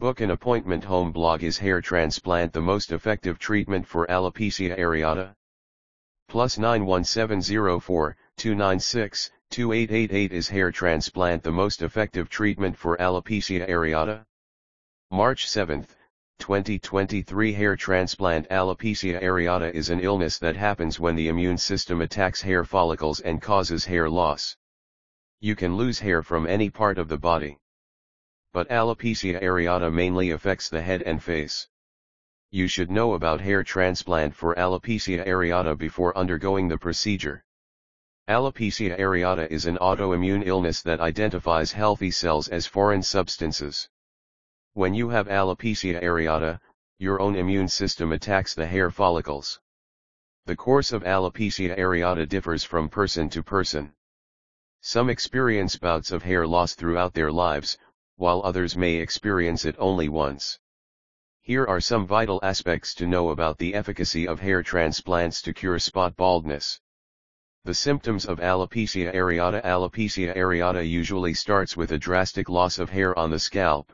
Book an appointment home blog Is hair transplant the most effective treatment for alopecia areata? Plus 91704 296 2888 Is hair transplant the most effective treatment for alopecia areata? March 7, 2023 Hair transplant Alopecia areata is an illness that happens when the immune system attacks hair follicles and causes hair loss. You can lose hair from any part of the body but alopecia areata mainly affects the head and face. You should know about hair transplant for alopecia areata before undergoing the procedure. Alopecia areata is an autoimmune illness that identifies healthy cells as foreign substances. When you have alopecia areata, your own immune system attacks the hair follicles. The course of alopecia areata differs from person to person. Some experience bouts of hair loss throughout their lives, while others may experience it only once. Here are some vital aspects to know about the efficacy of hair transplants to cure spot baldness. The symptoms of alopecia areata Alopecia areata usually starts with a drastic loss of hair on the scalp.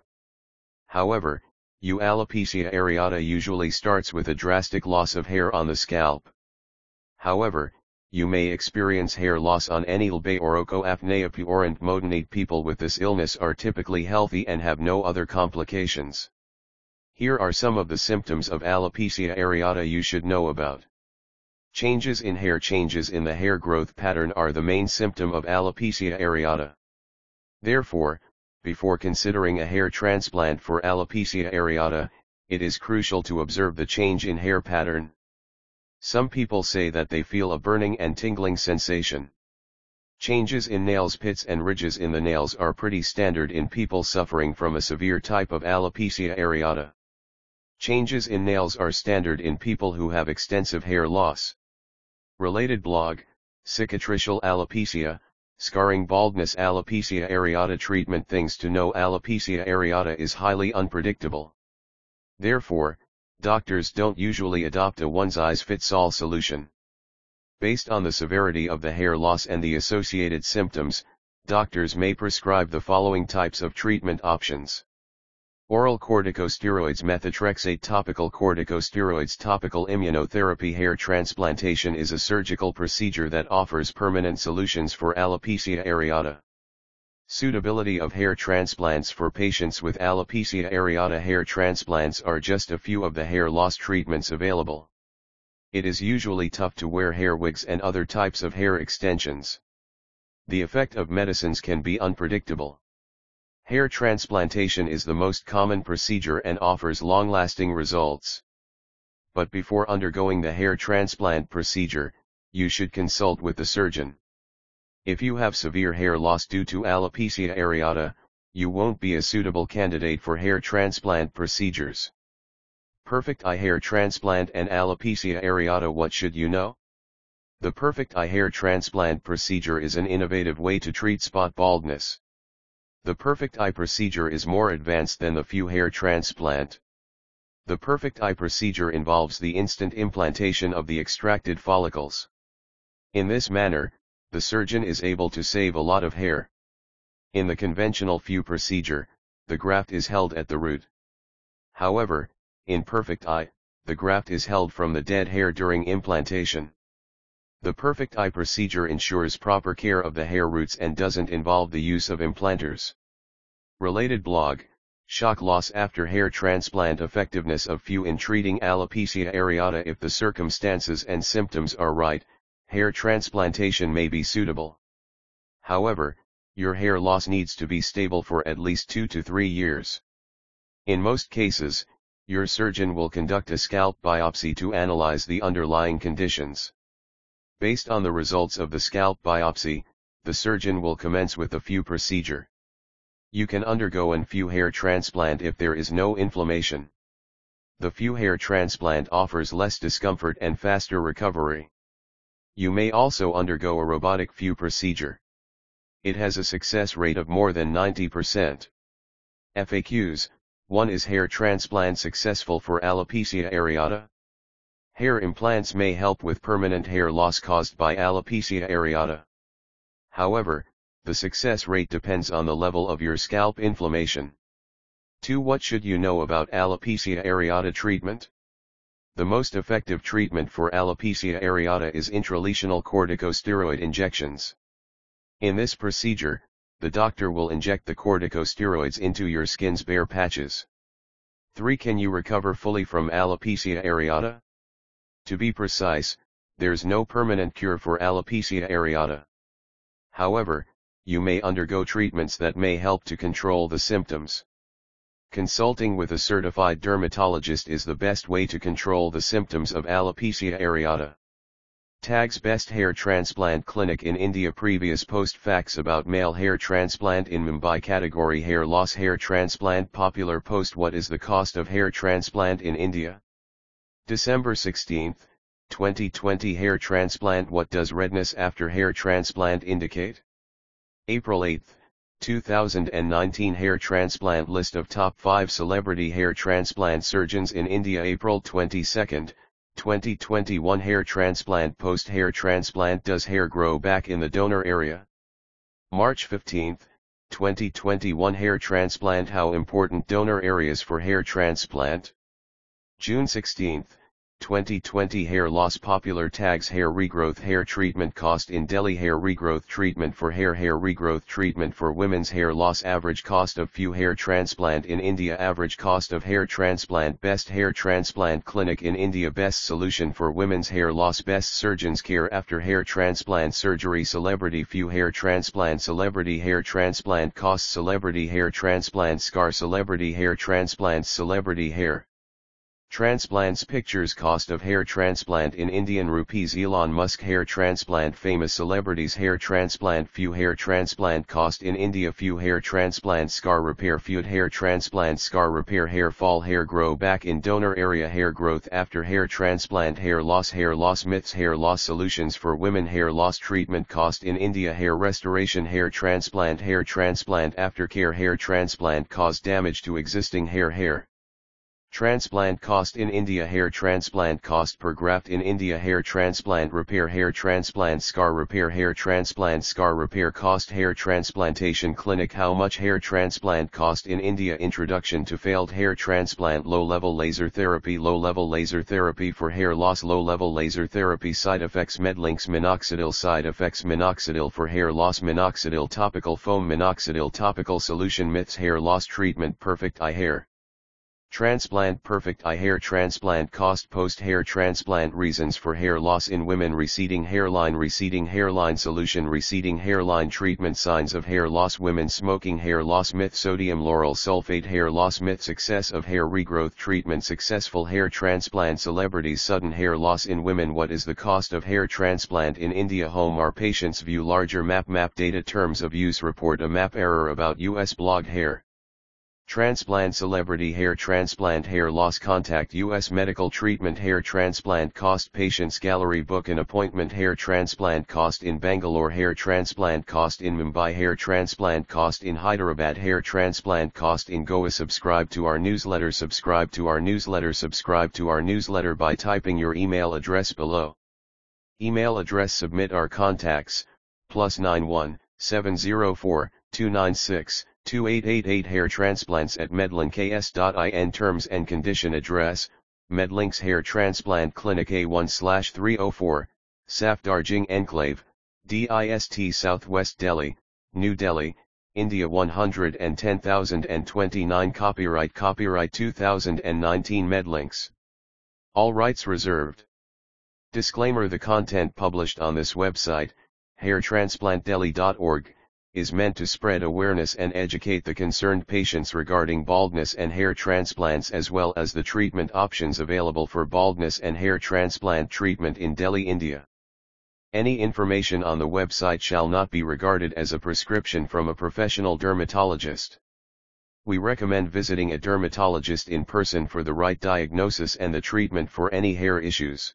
However, you alopecia areata usually starts with a drastic loss of hair on the scalp. However, you may experience hair loss on Anilbe oroco apnea puerent modenate people with this illness are typically healthy and have no other complications. Here are some of the symptoms of alopecia areata you should know about. Changes in hair Changes in the hair growth pattern are the main symptom of alopecia areata. Therefore, before considering a hair transplant for alopecia areata, it is crucial to observe the change in hair pattern. Some people say that they feel a burning and tingling sensation. Changes in nails pits and ridges in the nails are pretty standard in people suffering from a severe type of alopecia areata. Changes in nails are standard in people who have extensive hair loss. Related blog, Cicatricial alopecia, Scarring baldness Alopecia areata treatment Things to know Alopecia areata is highly unpredictable. Therefore, doctors don't usually adopt a one-size-fits-all solution. Based on the severity of the hair loss and the associated symptoms, doctors may prescribe the following types of treatment options. Oral corticosteroids methotrexate topical corticosteroids topical immunotherapy hair transplantation is a surgical procedure that offers permanent solutions for alopecia areata. Suitability of hair transplants for patients with alopecia areata hair transplants are just a few of the hair loss treatments available. It is usually tough to wear hair wigs and other types of hair extensions. The effect of medicines can be unpredictable. Hair transplantation is the most common procedure and offers long-lasting results. But before undergoing the hair transplant procedure, you should consult with the surgeon. If you have severe hair loss due to alopecia areata, you won't be a suitable candidate for hair transplant procedures. Perfect eye hair transplant and alopecia areata What should you know? The perfect eye hair transplant procedure is an innovative way to treat spot baldness. The perfect eye procedure is more advanced than the FUE hair transplant. The perfect eye procedure involves the instant implantation of the extracted follicles. In this manner, the surgeon is able to save a lot of hair. In the conventional FUE procedure, the graft is held at the root. However, in perfect eye, the graft is held from the dead hair during implantation. The perfect eye procedure ensures proper care of the hair roots and doesn't involve the use of implanters. Related blog, Shock loss after hair transplant effectiveness of FUE in treating alopecia areata if the circumstances and symptoms are right, hair transplantation may be suitable. However, your hair loss needs to be stable for at least 2 to 3 years. In most cases, your surgeon will conduct a scalp biopsy to analyze the underlying conditions. Based on the results of the scalp biopsy, the surgeon will commence with the FUE procedure. You can undergo an FUE hair transplant if there is no inflammation. The FUE hair transplant offers less discomfort and faster recovery. You may also undergo a robotic FUE procedure. It has a success rate of more than 90%. FAQs 1 Is hair transplant successful for alopecia areata? Hair implants may help with permanent hair loss caused by alopecia areata. However, the success rate depends on the level of your scalp inflammation. 2. What should you know about alopecia areata treatment? The most effective treatment for alopecia areata is intralesional corticosteroid injections. In this procedure, the doctor will inject the corticosteroids into your skin's bare patches. 3. Can you recover fully from alopecia areata? To be precise, there's no permanent cure for alopecia areata. However, you may undergo treatments that may help to control the symptoms. Consulting with a certified dermatologist is the best way to control the symptoms of alopecia areata. Tags Best Hair Transplant Clinic in India Previous post facts about male hair transplant in Mumbai Category Hair loss Hair transplant Popular post What is the cost of hair transplant in India? December 16, 2020 Hair transplant What does redness after hair transplant indicate? April 8, 2019 Hair transplant list of top 5 celebrity hair transplant surgeons in India April 22, 2021 Hair transplant Post hair transplant Does hair grow back in the donor area? March 15, 2021 Hair transplant How important donor areas for hair transplant? June 16, 2020 Hair loss Popular tags Hair regrowth Hair treatment cost in Delhi Hair regrowth treatment for hair Hair regrowth treatment for women's hair loss Average cost of FUE hair transplant in India Average cost of hair transplant Best hair transplant clinic in India Best solution for women's hair loss Best surgeons care after hair transplant surgery Celebrity FUE hair transplant Celebrity hair transplant cost Celebrity hair transplant scar Celebrity hair transplants Celebrity hair Transplants Pictures Cost of hair transplant in Indian rupees. Elon Musk hair transplant Famous celebrities hair transplant FUE hair transplant Cost in India. FUE hair transplant Scar repair. Feud hair transplant Scar repair. Hair fall Hair grow back in donor area. Hair growth after hair transplant. Hair loss Hair loss myths. Hair loss solutions for women. Hair loss treatment cost in India. Hair restoration. Hair transplant. Hair transplant aftercare. Hair transplant cause damage to existing hair. Hair Transplant cost in India Hair transplant cost per graft in India Hair transplant repair Hair transplant scar repair Hair transplant scar repair cost Hair transplantation clinic How much hair transplant cost in India Introduction to failed hair transplant Low-level laser therapy Low-level laser therapy for hair loss Low-level laser therapy Side effects Medlinks Minoxidil Side effects Minoxidil for hair loss Minoxidil topical foam Minoxidil topical solution Myths Hair loss treatment Perfect eye hair Transplant Perfect eye hair transplant cost Post hair transplant reasons for hair loss in women Receding hairline Receding hairline solution Receding hairline treatment Signs of hair loss Women smoking hair loss myth Sodium lauryl sulfate hair loss myth Success of hair regrowth treatment Successful hair transplant Celebrities Sudden hair loss in women What is the cost of hair transplant in India Home our patients view larger map Map data terms of use report a map error about US blog hair Transplant Celebrity Hair Transplant Hair Loss Contact U.S. Medical Treatment Hair Transplant Cost Patients Gallery Book an Appointment Hair Transplant Cost in Bangalore Hair Transplant Cost in Mumbai Hair Transplant Cost in Hyderabad Hair Transplant Cost in Goa Subscribe to our newsletter Subscribe to our newsletter Subscribe to our newsletter by typing your email address below. Email address Submit our contacts, plus 91 704 296 2888 Hair Transplants at medlinks.in Terms and Condition Address, Medlinks Hair Transplant Clinic A1 304, Safdarjung Enclave, DIST Southwest Delhi, New Delhi, India 110029 Copyright Copyright 2019 Medlinks. All rights reserved. Disclaimer The content published on this website, hairtransplantdelhi.org, is meant to spread awareness and educate the concerned patients regarding baldness and hair transplants as well as the treatment options available for baldness and hair transplant treatment in Delhi, India. Any information on the website shall not be regarded as a prescription from a professional dermatologist. We recommend visiting a dermatologist in person for the right diagnosis and the treatment for any hair issues.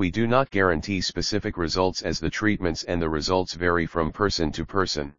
We do not guarantee specific results as the treatments and the results vary from person to person.